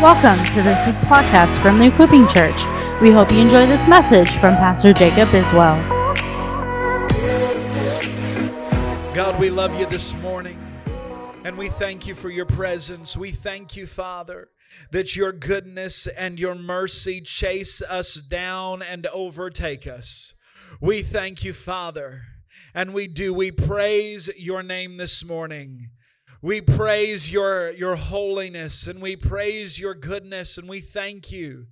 Welcome to this week's podcast from the Equipping Church. We hope you enjoy this message from Pastor Jacob Biswell. God, we love you this morning. And we thank you for your presence. We thank you, Father, that your goodness and your mercy chase us down and overtake us. We thank you, Father, and we do. We praise your name this morning. We praise your, your holiness and we praise your goodness and we thank you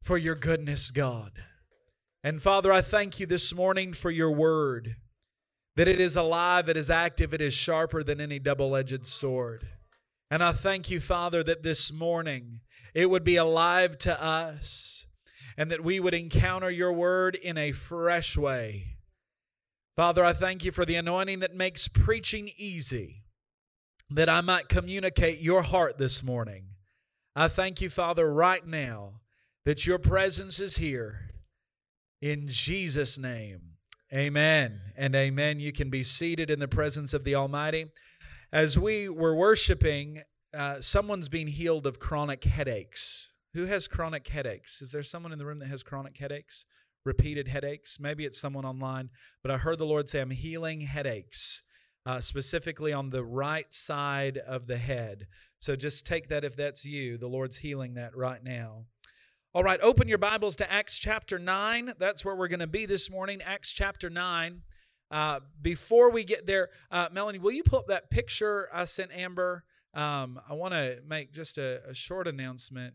for your goodness, God. And Father, I thank you this morning for your word, that it is alive, it is active, it is sharper than any double edged sword. And I thank you, Father, that this morning it would be alive to us and that we would encounter your word in a fresh way. Father, I thank you for the anointing that makes preaching easy that I might communicate your heart this morning. I thank you, Father, right now that your presence is here. In Jesus' name, amen and amen. You can be seated in the presence of the Almighty. As we were worshiping, uh, someone's been healed of chronic headaches. Who has chronic headaches? Is there someone in the room that has chronic headaches? Repeated headaches? Maybe it's someone online, but I heard the Lord say, I'm healing headaches uh, specifically on the right side of the head. So just take that if that's you. The Lord's healing that right now. All right, open your Bibles to Acts chapter 9. That's where we're going to be this morning. Acts chapter 9. Uh, before we get there, uh, Melanie, will you pull up that picture I sent Amber? Um, I want to make just a, a short announcement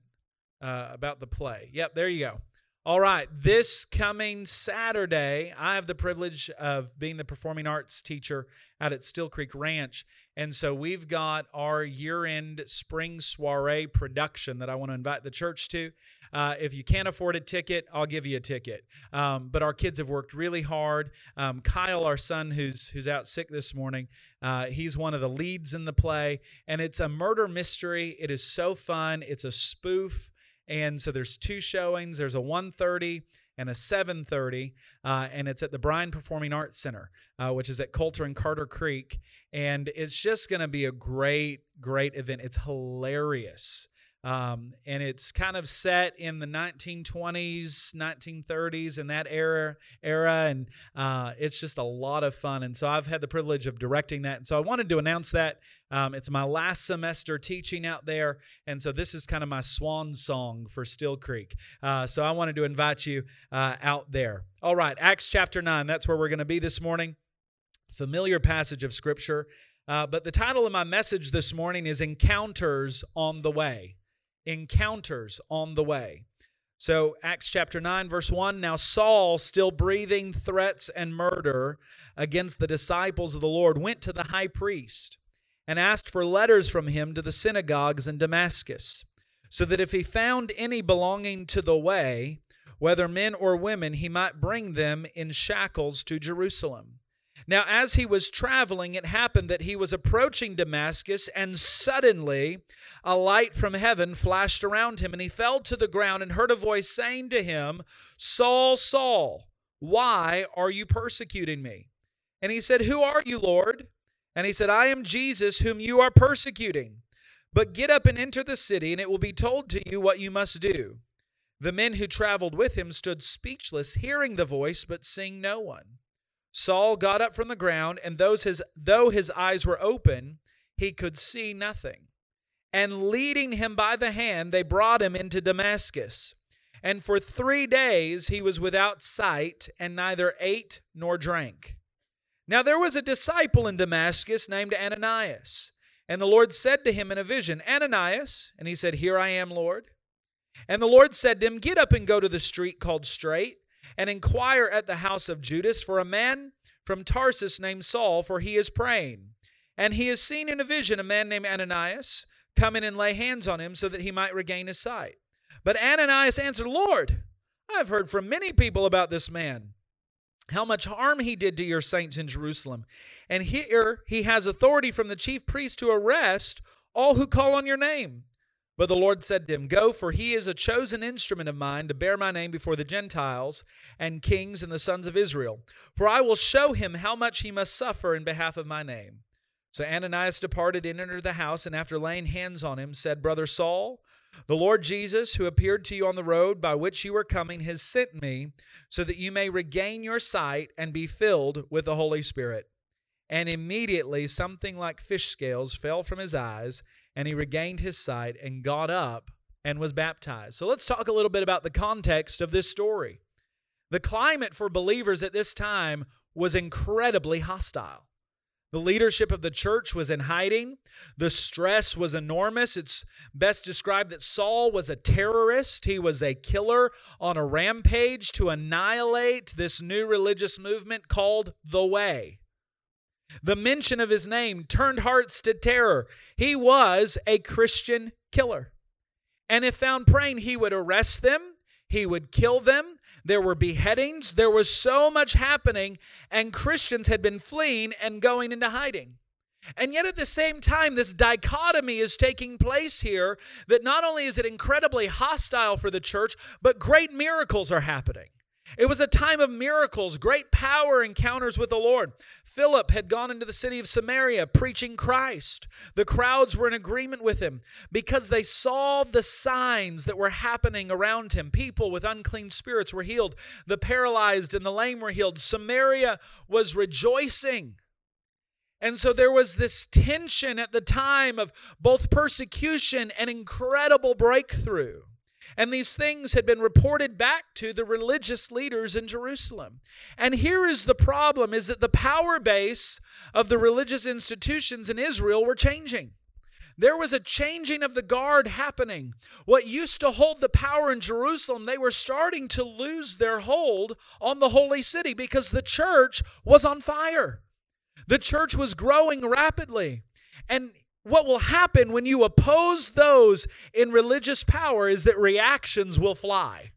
uh, about the play. Yep, there you go. All right, this coming Saturday, I have the privilege of being the performing arts teacher out at Still Creek Ranch. And so we've got our year end spring soiree production that I want to invite the church to. Uh, if you can't afford a ticket, I'll give you a ticket. Um, but our kids have worked really hard. Um, Kyle, our son, who's who's out sick this morning, uh, he's one of the leads in the play, and it's a murder mystery. It is so fun. It's a spoof. And so there's two showings. There's a 1:30 and a 7:30, uh, and it's at the Bryan Performing Arts Center, uh, which is at Coulter and Carter Creek. And it's just going to be a great, great event. It's hilarious. Um, and it's kind of set in the 1920s, 1930s, in that era. Era, and uh, it's just a lot of fun. And so I've had the privilege of directing that. And so I wanted to announce that um, it's my last semester teaching out there, and so this is kind of my swan song for Still Creek. Uh, so I wanted to invite you uh, out there. All right, Acts chapter nine. That's where we're going to be this morning. Familiar passage of Scripture. Uh, but the title of my message this morning is Encounters on the Way encounters on the way. So, Acts chapter 9, verse 1 Now Saul, still breathing threats and murder against the disciples of the Lord, went to the high priest and asked for letters from him to the synagogues in Damascus, so that if he found any belonging to the way, whether men or women, he might bring them in shackles to Jerusalem. Now, as he was traveling, it happened that he was approaching Damascus, and suddenly a light from heaven flashed around him, and he fell to the ground and heard a voice saying to him, Saul, Saul, why are you persecuting me? And he said, Who are you, Lord? And he said, I am Jesus, whom you are persecuting. But get up and enter the city, and it will be told to you what you must do. The men who traveled with him stood speechless, hearing the voice, but seeing no one. Saul got up from the ground, and those his, though his eyes were open, he could see nothing. And leading him by the hand, they brought him into Damascus. And for three days he was without sight, and neither ate nor drank. Now there was a disciple in Damascus named Ananias. And the Lord said to him in a vision, Ananias. And he said, Here I am, Lord. And the Lord said to him, Get up and go to the street called Straight and inquire at the house of Judas for a man from Tarsus named Saul, for he is praying. And he has seen in a vision a man named Ananias come in and lay hands on him so that he might regain his sight. But Ananias answered, Lord, I've heard from many people about this man, how much harm he did to your saints in Jerusalem. And here he has authority from the chief priest to arrest all who call on your name. But the Lord said to him, Go, for he is a chosen instrument of mine to bear my name before the Gentiles and kings and the sons of Israel. For I will show him how much he must suffer in behalf of my name. So Ananias departed and entered the house, and after laying hands on him, said, Brother Saul, the Lord Jesus, who appeared to you on the road by which you were coming, has sent me so that you may regain your sight and be filled with the Holy Spirit. And immediately something like fish scales fell from his eyes, and he regained his sight and got up and was baptized. So let's talk a little bit about the context of this story. The climate for believers at this time was incredibly hostile. The leadership of the church was in hiding. The stress was enormous. It's best described that Saul was a terrorist. He was a killer on a rampage to annihilate this new religious movement called the Way. The mention of his name turned hearts to terror. He was a Christian killer. And if found praying, he would arrest them, he would kill them, there were beheadings. There was so much happening, and Christians had been fleeing and going into hiding. And yet, at the same time, this dichotomy is taking place here that not only is it incredibly hostile for the church, but great miracles are happening. It was a time of miracles, great power encounters with the Lord. Philip had gone into the city of Samaria preaching Christ. The crowds were in agreement with him because they saw the signs that were happening around him. People with unclean spirits were healed, the paralyzed and the lame were healed. Samaria was rejoicing. And so there was this tension at the time of both persecution and incredible breakthrough. And these things had been reported back to the religious leaders in Jerusalem. And here is the problem is that the power base of the religious institutions in Israel were changing. There was a changing of the guard happening. What used to hold the power in Jerusalem, they were starting to lose their hold on the holy city because the church was on fire. The church was growing rapidly. And what will happen when you oppose those in religious power is that reactions will fly.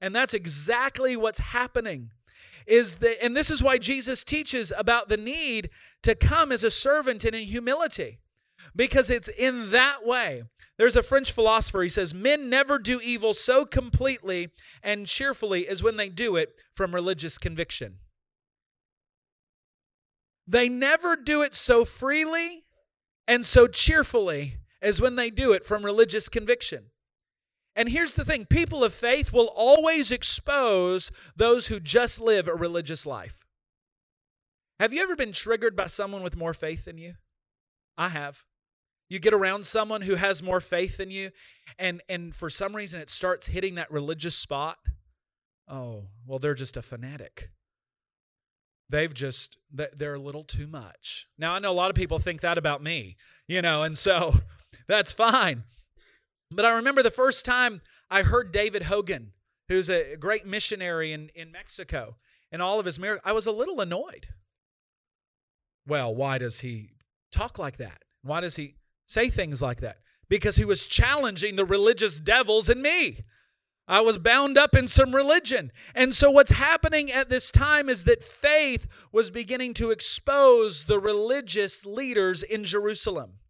And that's exactly what's happening. Is that and this is why Jesus teaches about the need to come as a servant and in humility. Because it's in that way. There's a French philosopher, he says, Men never do evil so completely and cheerfully as when they do it from religious conviction. They never do it so freely and so cheerfully as when they do it from religious conviction. And here's the thing people of faith will always expose those who just live a religious life. Have you ever been triggered by someone with more faith than you? I have. You get around someone who has more faith than you, and, and for some reason it starts hitting that religious spot. Oh, well, they're just a fanatic they've just they're a little too much. Now i know a lot of people think that about me you know and so that's fine. But i remember the first time i heard david hogan who's a great missionary in, in mexico and all of his miracles i was a little annoyed. Well why does he talk like that? Why does he say things like that? Because he was challenging the religious devils in me I was bound up in some religion. And so, what's happening at this time is that faith was beginning to expose the religious leaders in Jerusalem.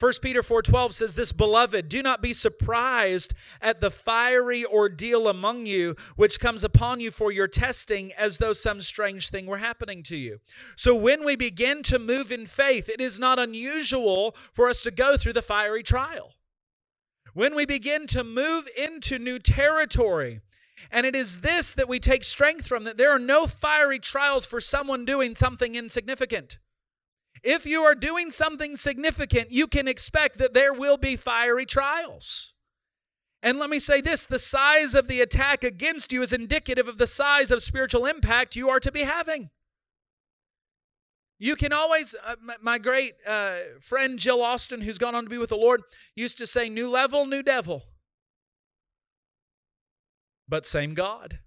1 Peter 4:12 says this beloved do not be surprised at the fiery ordeal among you which comes upon you for your testing as though some strange thing were happening to you. So when we begin to move in faith it is not unusual for us to go through the fiery trial when we begin to move into new territory. And it is this that we take strength from that there are no fiery trials for someone doing something insignificant. If you are doing something significant, you can expect that there will be fiery trials. And let me say this the size of the attack against you is indicative of the size of spiritual impact you are to be having. You can always, uh, my great uh, friend Jill Austin, who's gone on to be with the Lord, used to say, New level, new devil. But same God.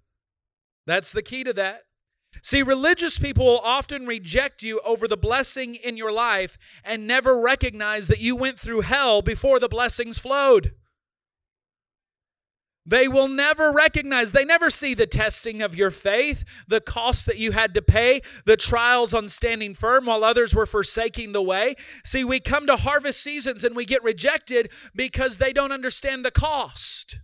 That's the key to that. See, religious people will often reject you over the blessing in your life and never recognize that you went through hell before the blessings flowed. They will never recognize, they never see the testing of your faith, the cost that you had to pay, the trials on standing firm while others were forsaking the way. See, we come to harvest seasons and we get rejected because they don't understand the cost.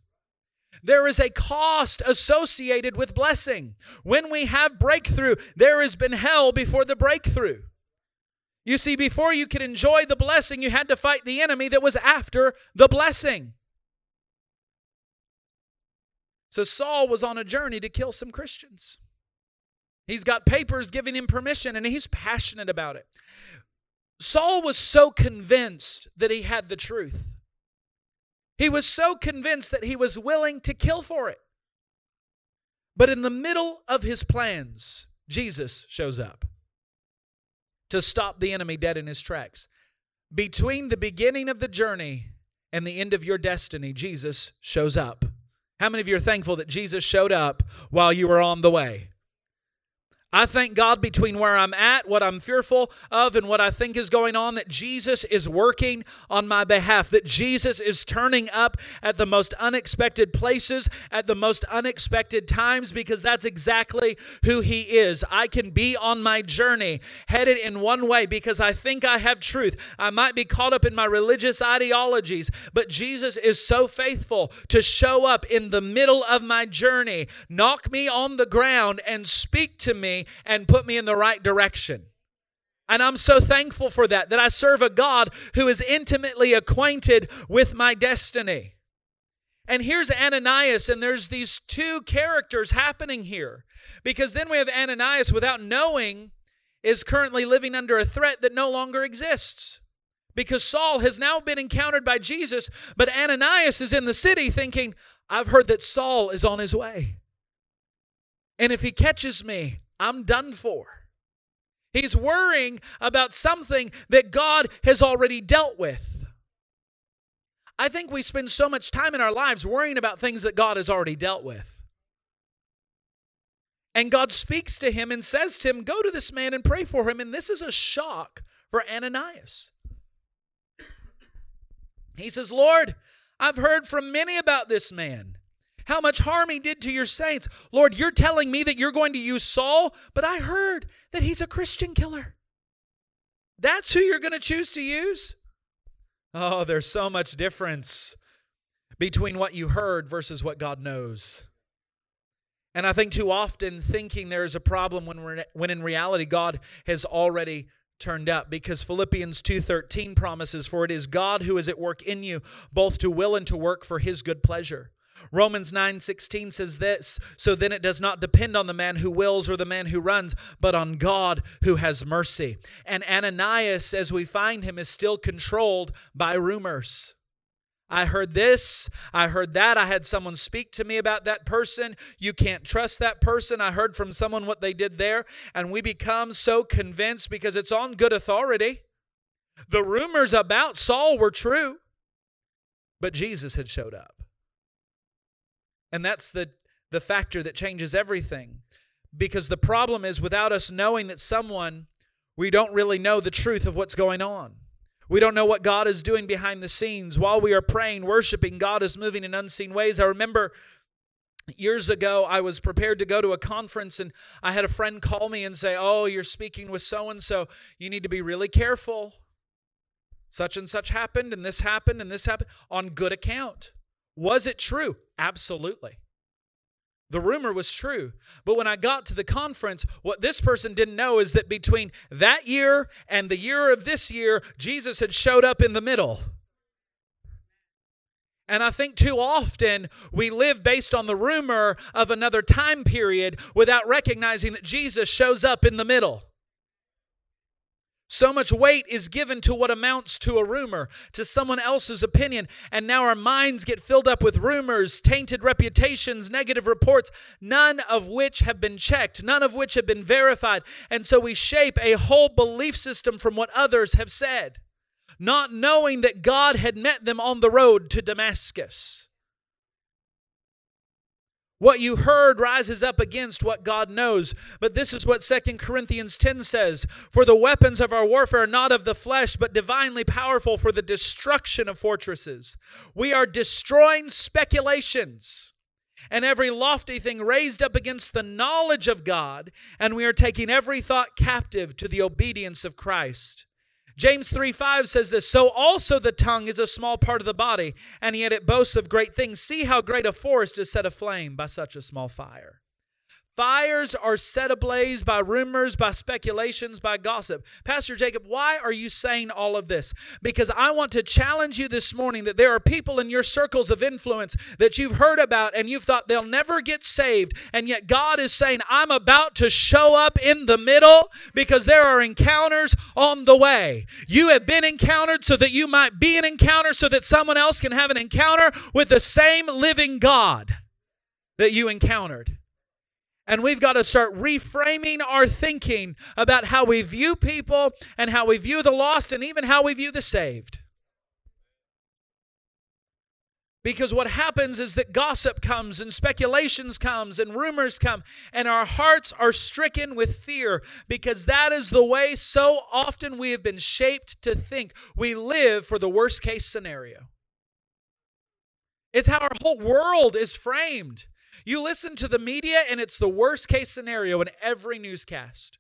There is a cost associated with blessing. When we have breakthrough, there has been hell before the breakthrough. You see, before you could enjoy the blessing, you had to fight the enemy that was after the blessing. So Saul was on a journey to kill some Christians. He's got papers giving him permission and he's passionate about it. Saul was so convinced that he had the truth. He was so convinced that he was willing to kill for it. But in the middle of his plans, Jesus shows up to stop the enemy dead in his tracks. Between the beginning of the journey and the end of your destiny, Jesus shows up. How many of you are thankful that Jesus showed up while you were on the way? I thank God between where I'm at, what I'm fearful of, and what I think is going on, that Jesus is working on my behalf, that Jesus is turning up at the most unexpected places, at the most unexpected times, because that's exactly who He is. I can be on my journey headed in one way because I think I have truth. I might be caught up in my religious ideologies, but Jesus is so faithful to show up in the middle of my journey, knock me on the ground, and speak to me and put me in the right direction. And I'm so thankful for that, that I serve a God who is intimately acquainted with my destiny. And here's Ananias, and there's these two characters happening here. Because then we have Ananias, without knowing, is currently living under a threat that no longer exists. Because Saul has now been encountered by Jesus, but Ananias is in the city thinking, I've heard that Saul is on his way. And if he catches me, I'm done for. He's worrying about something that God has already dealt with. I think we spend so much time in our lives worrying about things that God has already dealt with. And God speaks to him and says to him, Go to this man and pray for him. And this is a shock for Ananias. He says, Lord, I've heard from many about this man how much harm he did to your saints. Lord, you're telling me that you're going to use Saul, but I heard that he's a Christian killer. That's who you're going to choose to use? Oh, there's so much difference between what you heard versus what God knows. And I think too often thinking there is a problem when, when in reality God has already turned up because Philippians 2:13 promises for it is God who is at work in you both to will and to work for his good pleasure. Romans 9:16 says this, so then it does not depend on the man who wills or the man who runs, but on God who has mercy. And Ananias as we find him is still controlled by rumors. I heard this, I heard that, I had someone speak to me about that person. You can't trust that person. I heard from someone what they did there, and we become so convinced because it's on good authority. The rumors about Saul were true, but Jesus had showed up. And that's the, the factor that changes everything. Because the problem is, without us knowing that someone, we don't really know the truth of what's going on. We don't know what God is doing behind the scenes. While we are praying, worshiping, God is moving in unseen ways. I remember years ago, I was prepared to go to a conference, and I had a friend call me and say, Oh, you're speaking with so and so. You need to be really careful. Such and such happened, and this happened, and this happened on good account. Was it true? Absolutely. The rumor was true. But when I got to the conference, what this person didn't know is that between that year and the year of this year, Jesus had showed up in the middle. And I think too often we live based on the rumor of another time period without recognizing that Jesus shows up in the middle. So much weight is given to what amounts to a rumor, to someone else's opinion, and now our minds get filled up with rumors, tainted reputations, negative reports, none of which have been checked, none of which have been verified. And so we shape a whole belief system from what others have said, not knowing that God had met them on the road to Damascus. What you heard rises up against what God knows. But this is what Second Corinthians 10 says For the weapons of our warfare are not of the flesh, but divinely powerful for the destruction of fortresses. We are destroying speculations and every lofty thing raised up against the knowledge of God, and we are taking every thought captive to the obedience of Christ. James 3 5 says this So also the tongue is a small part of the body, and yet it boasts of great things. See how great a forest is set aflame by such a small fire. Fires are set ablaze by rumors, by speculations, by gossip. Pastor Jacob, why are you saying all of this? Because I want to challenge you this morning that there are people in your circles of influence that you've heard about and you've thought they'll never get saved. And yet God is saying, I'm about to show up in the middle because there are encounters on the way. You have been encountered so that you might be an encounter so that someone else can have an encounter with the same living God that you encountered. And we've got to start reframing our thinking about how we view people and how we view the lost and even how we view the saved. Because what happens is that gossip comes and speculations comes and rumors come and our hearts are stricken with fear because that is the way so often we have been shaped to think. We live for the worst case scenario. It's how our whole world is framed. You listen to the media, and it's the worst case scenario in every newscast.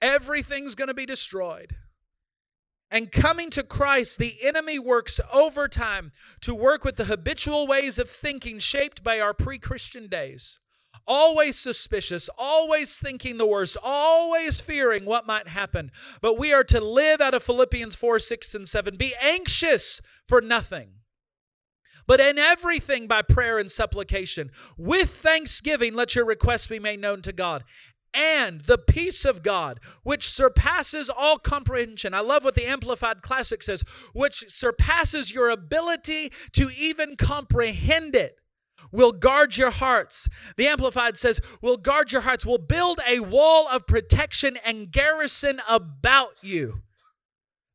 Everything's going to be destroyed. And coming to Christ, the enemy works overtime to work with the habitual ways of thinking shaped by our pre Christian days. Always suspicious, always thinking the worst, always fearing what might happen. But we are to live out of Philippians 4 6 and 7. Be anxious for nothing but in everything by prayer and supplication. With thanksgiving, let your requests be made known to God. And the peace of God, which surpasses all comprehension. I love what the Amplified Classic says, which surpasses your ability to even comprehend it will guard your hearts. The Amplified says, will guard your hearts, will build a wall of protection and garrison about you.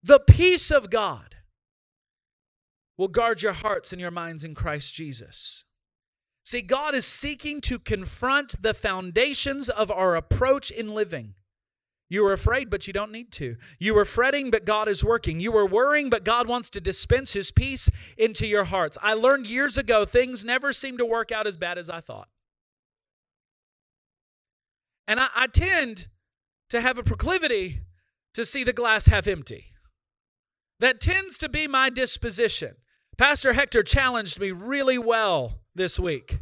The peace of God will guard your hearts and your minds in Christ Jesus. See, God is seeking to confront the foundations of our approach in living. You were afraid, but you don't need to. You were fretting, but God is working. You were worrying, but God wants to dispense His peace into your hearts. I learned years ago things never seem to work out as bad as I thought. And I, I tend to have a proclivity to see the glass half empty. That tends to be my disposition. Pastor Hector challenged me really well this week.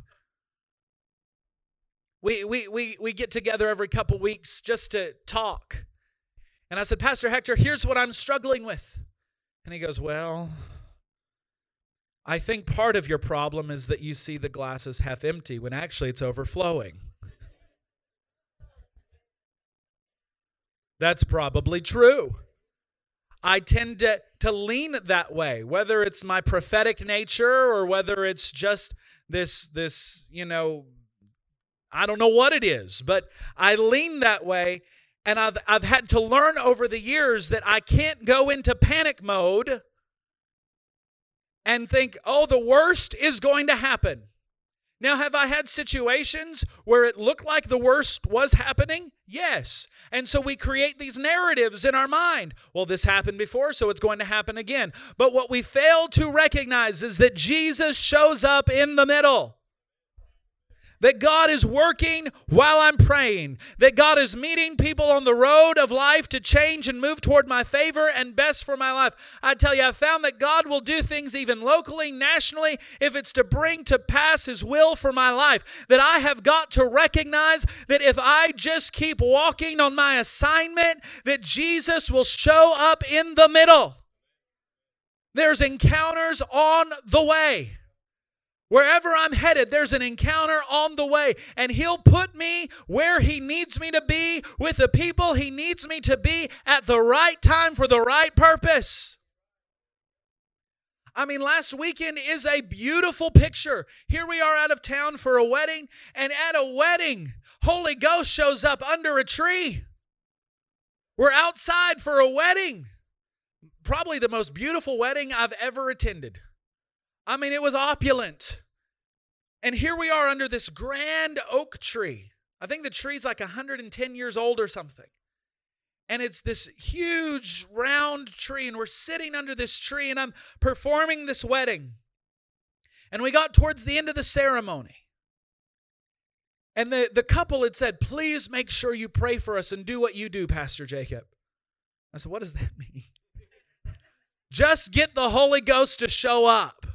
We, we, we, we get together every couple weeks just to talk. And I said, Pastor Hector, here's what I'm struggling with. And he goes, Well, I think part of your problem is that you see the glass as half empty when actually it's overflowing. That's probably true. I tend to, to lean that way, whether it's my prophetic nature or whether it's just this, this, you know, I don't know what it is, but I lean that way. And I've, I've had to learn over the years that I can't go into panic mode and think, oh, the worst is going to happen. Now, have I had situations where it looked like the worst was happening? Yes. And so we create these narratives in our mind. Well, this happened before, so it's going to happen again. But what we fail to recognize is that Jesus shows up in the middle that God is working while I'm praying, that God is meeting people on the road of life to change and move toward my favor and best for my life. I tell you, I found that God will do things even locally, nationally, if it's to bring to pass His will for my life. That I have got to recognize that if I just keep walking on my assignment, that Jesus will show up in the middle. There's encounters on the way. Wherever I'm headed, there's an encounter on the way, and He'll put me where He needs me to be with the people He needs me to be at the right time for the right purpose. I mean, last weekend is a beautiful picture. Here we are out of town for a wedding, and at a wedding, Holy Ghost shows up under a tree. We're outside for a wedding. Probably the most beautiful wedding I've ever attended. I mean, it was opulent. And here we are under this grand oak tree. I think the tree's like 110 years old or something. And it's this huge round tree, and we're sitting under this tree, and I'm performing this wedding. And we got towards the end of the ceremony. And the, the couple had said, Please make sure you pray for us and do what you do, Pastor Jacob. I said, What does that mean? Just get the Holy Ghost to show up.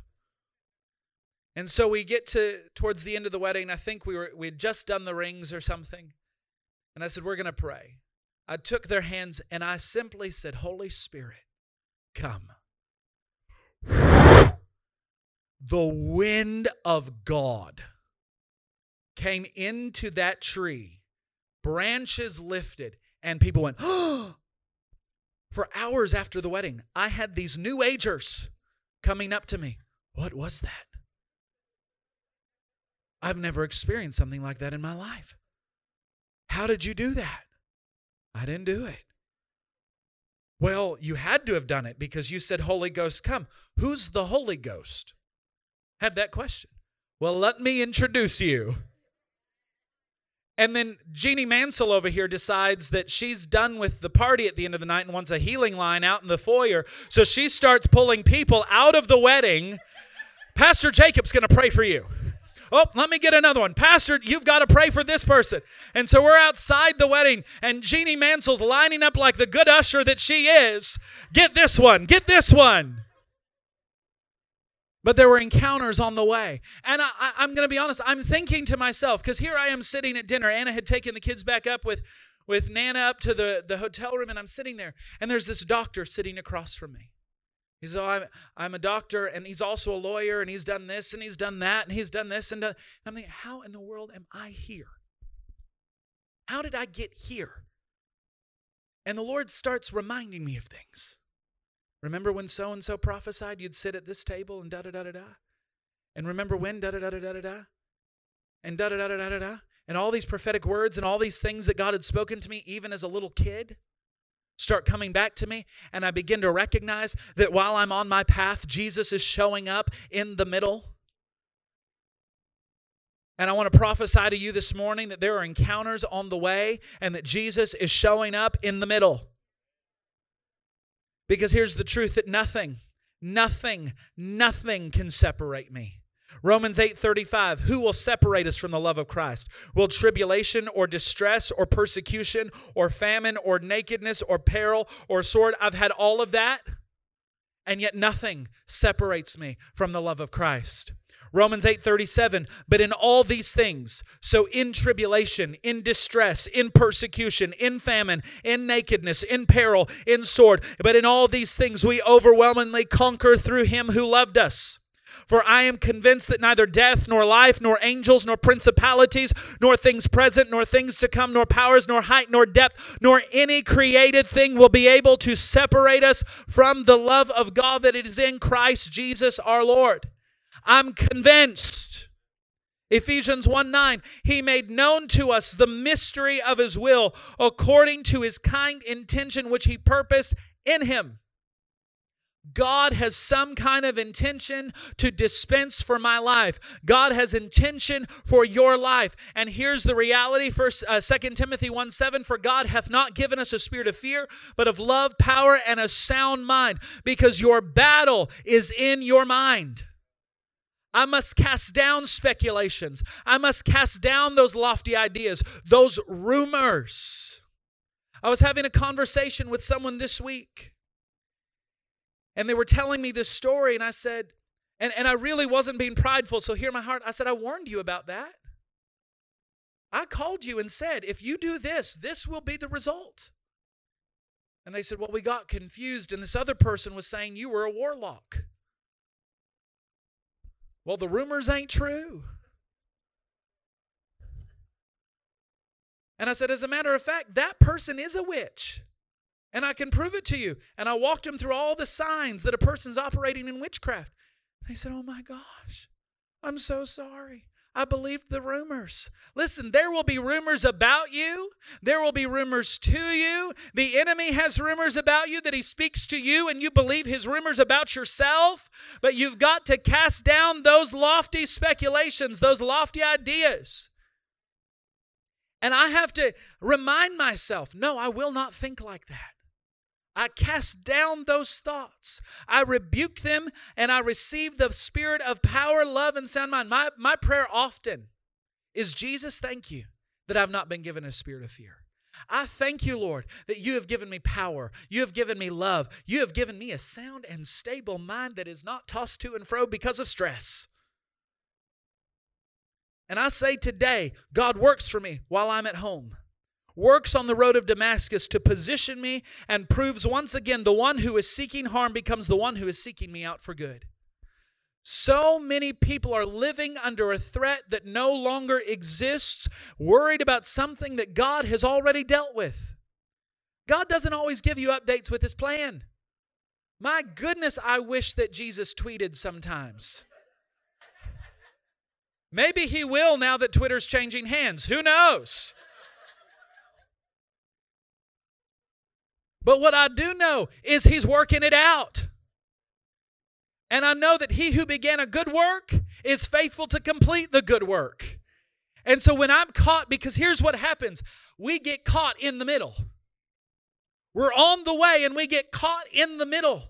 And so we get to towards the end of the wedding. I think we were we had just done the rings or something. And I said, We're gonna pray. I took their hands and I simply said, Holy Spirit, come. The wind of God came into that tree, branches lifted, and people went, oh, for hours after the wedding. I had these new agers coming up to me. What was that? I've never experienced something like that in my life. How did you do that? I didn't do it. Well, you had to have done it because you said, Holy Ghost, come. Who's the Holy Ghost? Had that question. Well, let me introduce you. And then Jeannie Mansell over here decides that she's done with the party at the end of the night and wants a healing line out in the foyer. So she starts pulling people out of the wedding. Pastor Jacob's going to pray for you. Oh, let me get another one. Pastor, you've got to pray for this person. And so we're outside the wedding, and Jeannie Mansell's lining up like the good usher that she is. Get this one, get this one. But there were encounters on the way. And I, am going to be honest, I'm thinking to myself, because here I am sitting at dinner. Anna had taken the kids back up with, with Nana up to the, the hotel room, and I'm sitting there. And there's this doctor sitting across from me. He said, oh, I'm, I'm a doctor, and he's also a lawyer, and he's done this, and he's done that, and he's done this. And, done. and I'm thinking, how in the world am I here? How did I get here? And the Lord starts reminding me of things. Remember when so and so prophesied you'd sit at this table and da da da da da? And remember when da da da da da da? And da da da da da da? And all these prophetic words and all these things that God had spoken to me even as a little kid start coming back to me. And I begin to recognize that while I'm on my path, Jesus is showing up in the middle. And I want to prophesy to you this morning that there are encounters on the way and that Jesus is showing up in the middle. Because here's the truth that nothing, nothing, nothing can separate me. Romans 8:35 Who will separate us from the love of Christ? Will tribulation or distress or persecution or famine or nakedness or peril or sword? I've had all of that and yet nothing separates me from the love of Christ. Romans 8:37 but in all these things so in tribulation in distress in persecution in famine in nakedness in peril in sword but in all these things we overwhelmingly conquer through him who loved us for I am convinced that neither death, nor life, nor angels, nor principalities, nor things present, nor things to come, nor powers, nor height, nor depth, nor any created thing will be able to separate us from the love of God that is in Christ Jesus our Lord. I'm convinced. Ephesians 1 9, he made known to us the mystery of his will according to his kind intention which he purposed in him. God has some kind of intention to dispense for my life. God has intention for your life. And here's the reality first uh, 2 Timothy 1 7 for God hath not given us a spirit of fear, but of love, power, and a sound mind, because your battle is in your mind. I must cast down speculations. I must cast down those lofty ideas, those rumors. I was having a conversation with someone this week, and they were telling me this story, and I said, and, and I really wasn't being prideful, so hear my heart. I said, I warned you about that. I called you and said, if you do this, this will be the result. And they said, Well, we got confused, and this other person was saying you were a warlock. Well, the rumors ain't true. And I said, as a matter of fact, that person is a witch. And I can prove it to you. And I walked them through all the signs that a person's operating in witchcraft. They said, Oh my gosh, I'm so sorry. I believed the rumors. Listen, there will be rumors about you. There will be rumors to you. The enemy has rumors about you that he speaks to you, and you believe his rumors about yourself. But you've got to cast down those lofty speculations, those lofty ideas. And I have to remind myself no, I will not think like that. I cast down those thoughts. I rebuke them and I receive the spirit of power, love, and sound mind. My, my prayer often is Jesus, thank you that I've not been given a spirit of fear. I thank you, Lord, that you have given me power. You have given me love. You have given me a sound and stable mind that is not tossed to and fro because of stress. And I say today, God works for me while I'm at home. Works on the road of Damascus to position me and proves once again the one who is seeking harm becomes the one who is seeking me out for good. So many people are living under a threat that no longer exists, worried about something that God has already dealt with. God doesn't always give you updates with his plan. My goodness, I wish that Jesus tweeted sometimes. Maybe he will now that Twitter's changing hands. Who knows? But what I do know is he's working it out. And I know that he who began a good work is faithful to complete the good work. And so when I'm caught, because here's what happens we get caught in the middle. We're on the way and we get caught in the middle.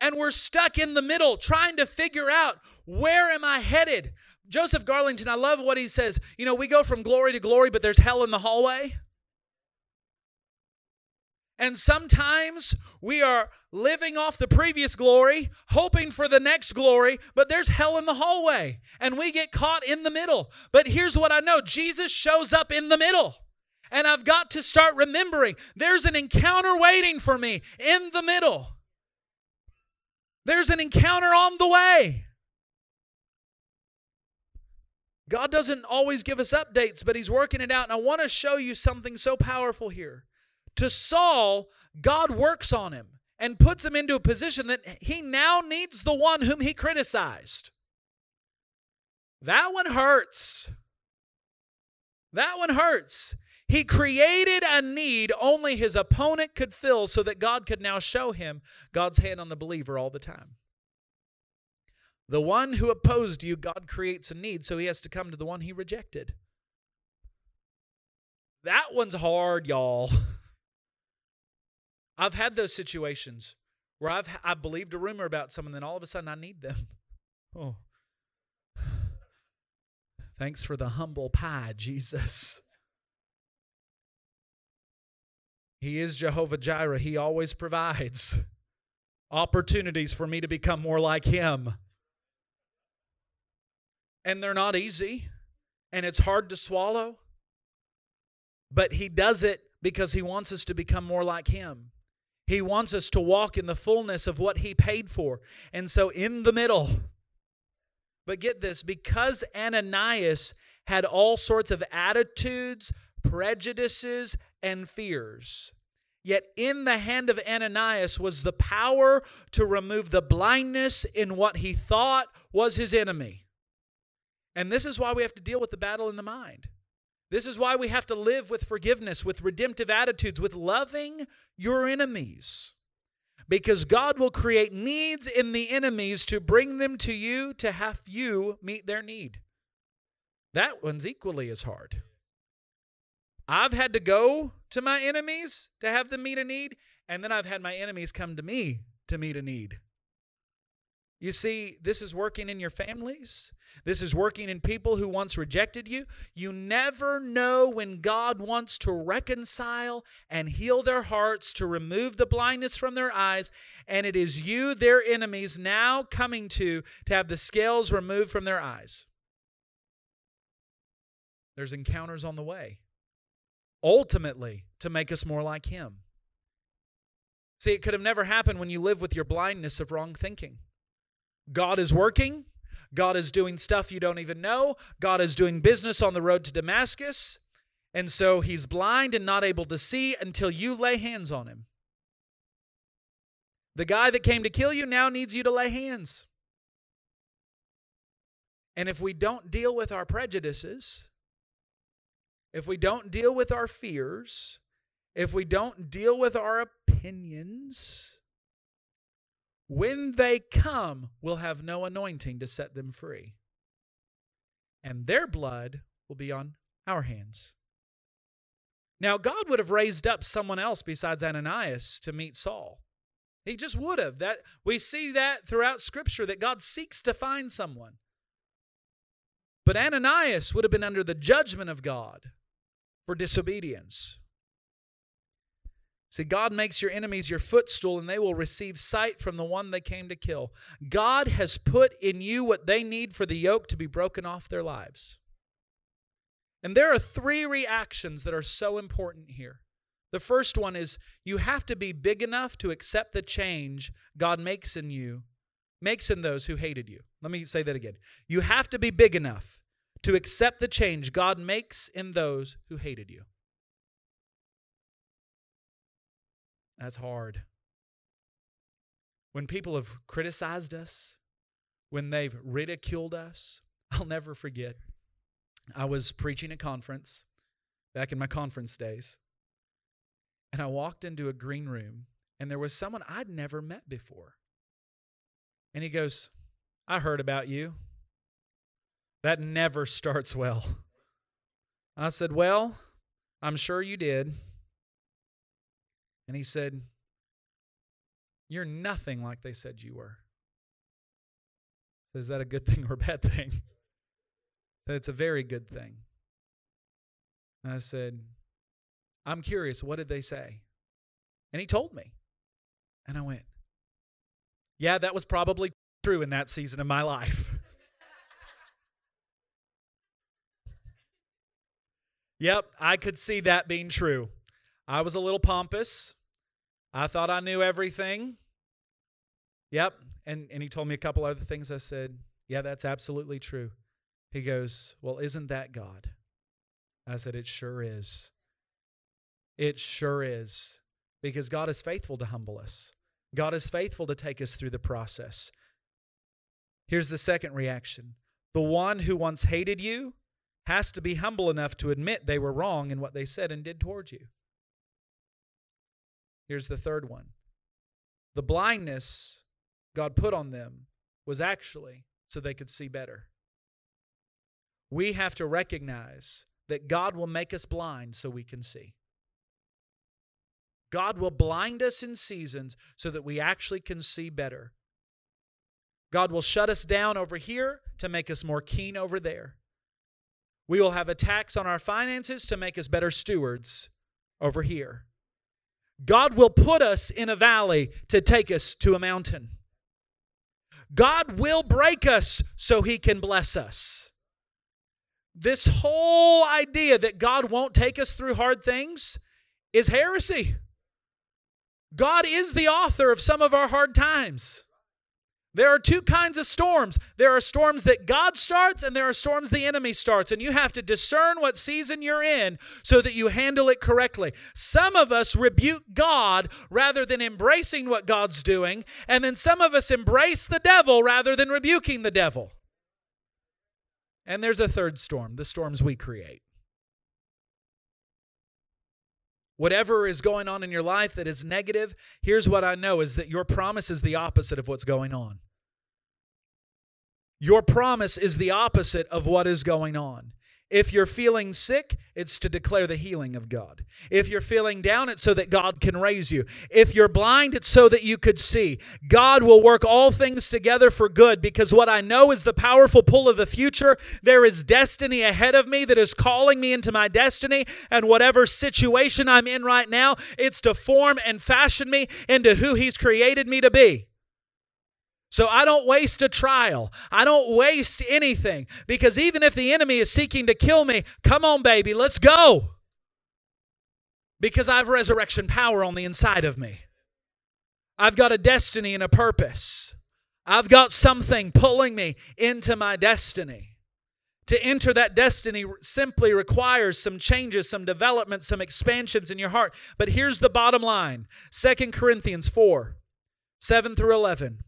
And we're stuck in the middle trying to figure out where am I headed? Joseph Garlington, I love what he says. You know, we go from glory to glory, but there's hell in the hallway. And sometimes we are living off the previous glory, hoping for the next glory, but there's hell in the hallway, and we get caught in the middle. But here's what I know Jesus shows up in the middle. And I've got to start remembering there's an encounter waiting for me in the middle. There's an encounter on the way. God doesn't always give us updates, but He's working it out. And I want to show you something so powerful here. To Saul, God works on him and puts him into a position that he now needs the one whom he criticized. That one hurts. That one hurts. He created a need only his opponent could fill so that God could now show him God's hand on the believer all the time. The one who opposed you, God creates a need, so he has to come to the one he rejected. That one's hard, y'all. I've had those situations where I've I've believed a rumor about someone, then all of a sudden I need them. Oh. Thanks for the humble pie, Jesus. He is Jehovah Jireh. He always provides opportunities for me to become more like Him. And they're not easy, and it's hard to swallow. But He does it because He wants us to become more like Him. He wants us to walk in the fullness of what He paid for. And so, in the middle, but get this because Ananias had all sorts of attitudes, prejudices, and fears. Yet in the hand of Ananias was the power to remove the blindness in what he thought was his enemy. And this is why we have to deal with the battle in the mind. This is why we have to live with forgiveness, with redemptive attitudes, with loving your enemies. Because God will create needs in the enemies to bring them to you to have you meet their need. That one's equally as hard. I've had to go to my enemies to have them meet a need, and then I've had my enemies come to me to meet a need. You see, this is working in your families. This is working in people who once rejected you. You never know when God wants to reconcile and heal their hearts, to remove the blindness from their eyes. And it is you, their enemies, now coming to to have the scales removed from their eyes. There's encounters on the way, ultimately, to make us more like Him. See, it could have never happened when you live with your blindness of wrong thinking. God is working. God is doing stuff you don't even know. God is doing business on the road to Damascus. And so he's blind and not able to see until you lay hands on him. The guy that came to kill you now needs you to lay hands. And if we don't deal with our prejudices, if we don't deal with our fears, if we don't deal with our opinions, when they come, will have no anointing to set them free. And their blood will be on our hands. Now, God would have raised up someone else besides Ananias to meet Saul. He just would have. That we see that throughout scripture that God seeks to find someone. But Ananias would have been under the judgment of God for disobedience. See, God makes your enemies your footstool and they will receive sight from the one they came to kill. God has put in you what they need for the yoke to be broken off their lives. And there are three reactions that are so important here. The first one is you have to be big enough to accept the change God makes in you, makes in those who hated you. Let me say that again. You have to be big enough to accept the change God makes in those who hated you. That's hard. When people have criticized us, when they've ridiculed us, I'll never forget. I was preaching a conference back in my conference days. And I walked into a green room, and there was someone I'd never met before. And he goes, I heard about you. That never starts well. I said, Well, I'm sure you did. And he said, You're nothing like they said you were. So is that a good thing or a bad thing? Said it's a very good thing. And I said, I'm curious, what did they say? And he told me. And I went, Yeah, that was probably true in that season of my life. yep, I could see that being true. I was a little pompous. I thought I knew everything. Yep. And, and he told me a couple other things. I said, Yeah, that's absolutely true. He goes, Well, isn't that God? I said, It sure is. It sure is. Because God is faithful to humble us, God is faithful to take us through the process. Here's the second reaction the one who once hated you has to be humble enough to admit they were wrong in what they said and did towards you. Here's the third one the blindness God put on them was actually so they could see better. We have to recognize that God will make us blind so we can see. God will blind us in seasons so that we actually can see better. God will shut us down over here to make us more keen over there. We will have attacks on our finances to make us better stewards over here. God will put us in a valley to take us to a mountain. God will break us so he can bless us. This whole idea that God won't take us through hard things is heresy. God is the author of some of our hard times. There are two kinds of storms. There are storms that God starts, and there are storms the enemy starts. And you have to discern what season you're in so that you handle it correctly. Some of us rebuke God rather than embracing what God's doing, and then some of us embrace the devil rather than rebuking the devil. And there's a third storm the storms we create. Whatever is going on in your life that is negative, here's what I know is that your promise is the opposite of what's going on. Your promise is the opposite of what is going on. If you're feeling sick, it's to declare the healing of God. If you're feeling down, it's so that God can raise you. If you're blind, it's so that you could see. God will work all things together for good because what I know is the powerful pull of the future. There is destiny ahead of me that is calling me into my destiny. And whatever situation I'm in right now, it's to form and fashion me into who He's created me to be. So I don't waste a trial. I don't waste anything because even if the enemy is seeking to kill me, come on, baby, let's go. Because I have resurrection power on the inside of me. I've got a destiny and a purpose. I've got something pulling me into my destiny. To enter that destiny simply requires some changes, some development, some expansions in your heart. But here's the bottom line Second Corinthians 4 7 through 11.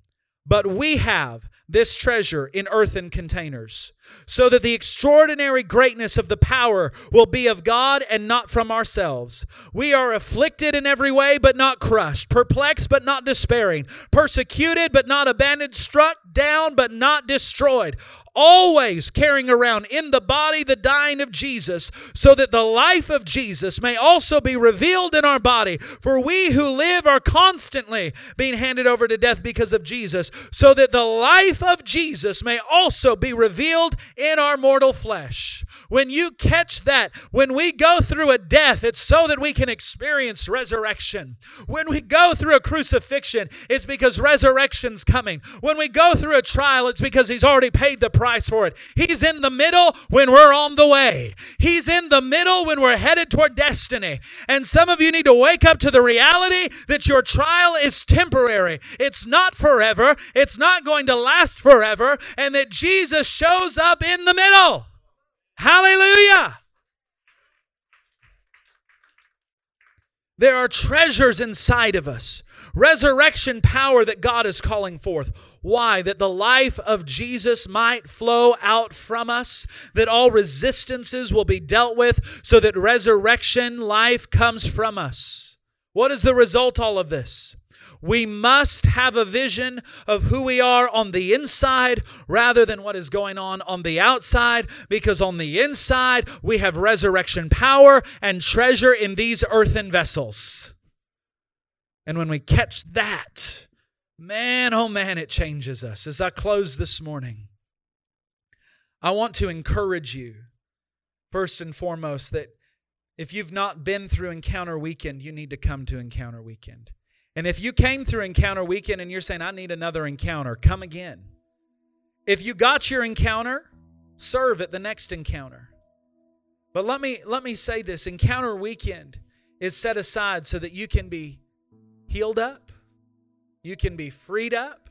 But we have this treasure in earthen containers, so that the extraordinary greatness of the power will be of God and not from ourselves. We are afflicted in every way, but not crushed, perplexed, but not despairing, persecuted, but not abandoned, struck down, but not destroyed always carrying around in the body the dying of Jesus, so that the life of Jesus may also be revealed in our body. For we who live are constantly being handed over to death because of Jesus, so that the life of Jesus may also be revealed in our mortal flesh. When you catch that, when we go through a death, it's so that we can experience resurrection. When we go through a crucifixion, it's because resurrection's coming. When we go through a trial, it's because He's already paid the price for it. He's in the middle when we're on the way. He's in the middle when we're headed toward destiny. And some of you need to wake up to the reality that your trial is temporary. It's not forever. It's not going to last forever. And that Jesus shows up in the middle. Hallelujah. There are treasures inside of us, resurrection power that God is calling forth. Why? That the life of Jesus might flow out from us, that all resistances will be dealt with, so that resurrection life comes from us. What is the result all of this? We must have a vision of who we are on the inside rather than what is going on on the outside, because on the inside we have resurrection power and treasure in these earthen vessels. And when we catch that, man, oh man, it changes us. As I close this morning, I want to encourage you, first and foremost, that if you've not been through Encounter Weekend, you need to come to Encounter Weekend. And if you came through Encounter Weekend and you're saying, I need another encounter, come again. If you got your encounter, serve at the next encounter. But let me let me say this, Encounter Weekend is set aside so that you can be healed up, you can be freed up,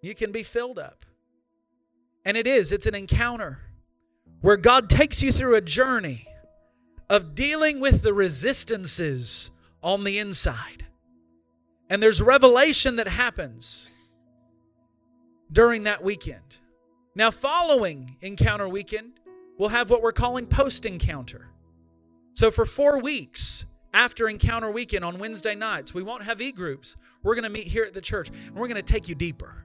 you can be filled up. And it is, it's an encounter where God takes you through a journey of dealing with the resistances on the inside. And there's revelation that happens during that weekend. Now, following Encounter Weekend, we'll have what we're calling post encounter. So, for four weeks after Encounter Weekend on Wednesday nights, we won't have e groups. We're going to meet here at the church and we're going to take you deeper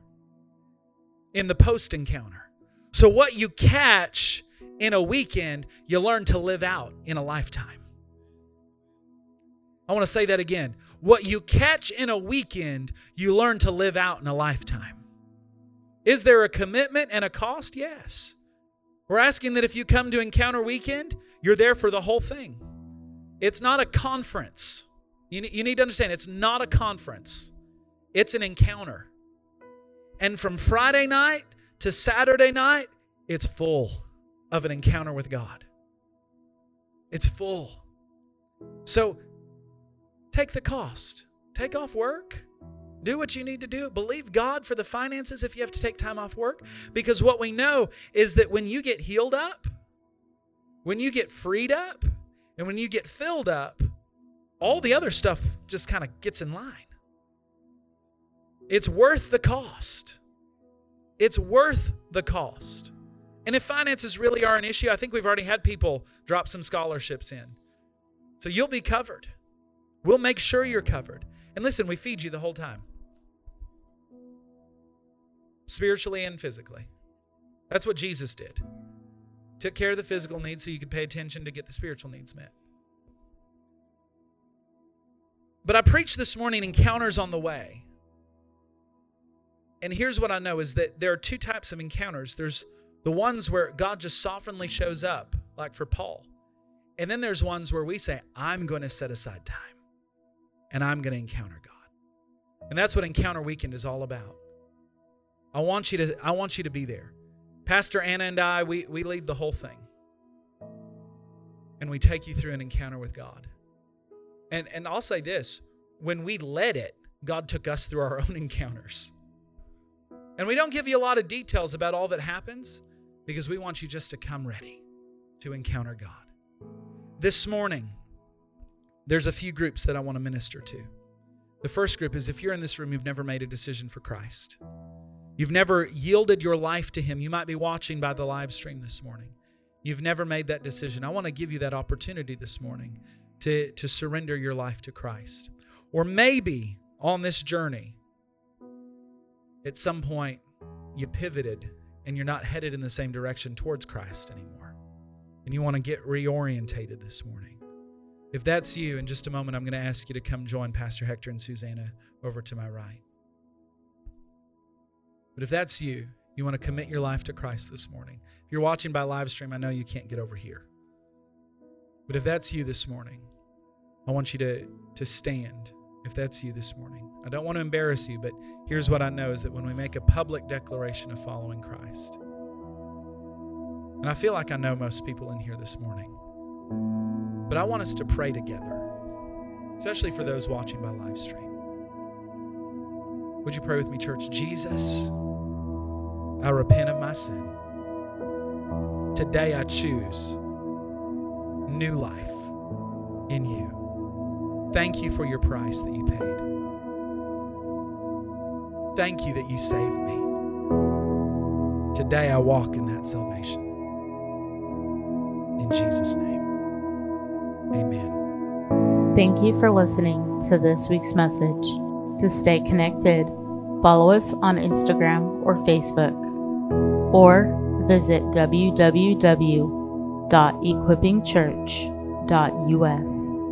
in the post encounter. So, what you catch in a weekend, you learn to live out in a lifetime. I want to say that again. What you catch in a weekend, you learn to live out in a lifetime. Is there a commitment and a cost? Yes. We're asking that if you come to Encounter Weekend, you're there for the whole thing. It's not a conference. You, you need to understand, it's not a conference, it's an encounter. And from Friday night to Saturday night, it's full of an encounter with God. It's full. So Take the cost. Take off work. Do what you need to do. Believe God for the finances if you have to take time off work. Because what we know is that when you get healed up, when you get freed up, and when you get filled up, all the other stuff just kind of gets in line. It's worth the cost. It's worth the cost. And if finances really are an issue, I think we've already had people drop some scholarships in. So you'll be covered. We'll make sure you're covered. And listen, we feed you the whole time, spiritually and physically. That's what Jesus did. Took care of the physical needs so you could pay attention to get the spiritual needs met. But I preached this morning encounters on the way. And here's what I know is that there are two types of encounters. There's the ones where God just sovereignly shows up, like for Paul. And then there's ones where we say, I'm going to set aside time and I'm going to encounter God. And that's what Encounter Weekend is all about. I want you to I want you to be there. Pastor Anna and I we we lead the whole thing. And we take you through an encounter with God. And and I'll say this, when we led it, God took us through our own encounters. And we don't give you a lot of details about all that happens because we want you just to come ready to encounter God. This morning, there's a few groups that I want to minister to. The first group is if you're in this room, you've never made a decision for Christ. You've never yielded your life to Him. You might be watching by the live stream this morning. You've never made that decision. I want to give you that opportunity this morning to, to surrender your life to Christ. Or maybe on this journey, at some point, you pivoted and you're not headed in the same direction towards Christ anymore. And you want to get reorientated this morning. If that's you, in just a moment, I'm going to ask you to come join Pastor Hector and Susanna over to my right. But if that's you, you want to commit your life to Christ this morning. If you're watching by live stream, I know you can't get over here. But if that's you this morning, I want you to, to stand. If that's you this morning, I don't want to embarrass you, but here's what I know is that when we make a public declaration of following Christ, And I feel like I know most people in here this morning. But I want us to pray together, especially for those watching by live stream. Would you pray with me, church? Jesus, I repent of my sin. Today I choose new life in you. Thank you for your price that you paid. Thank you that you saved me. Today I walk in that salvation. In Jesus' name, amen. Thank you for listening to this week's message. To stay connected, follow us on Instagram or Facebook, or visit www.equippingchurch.us.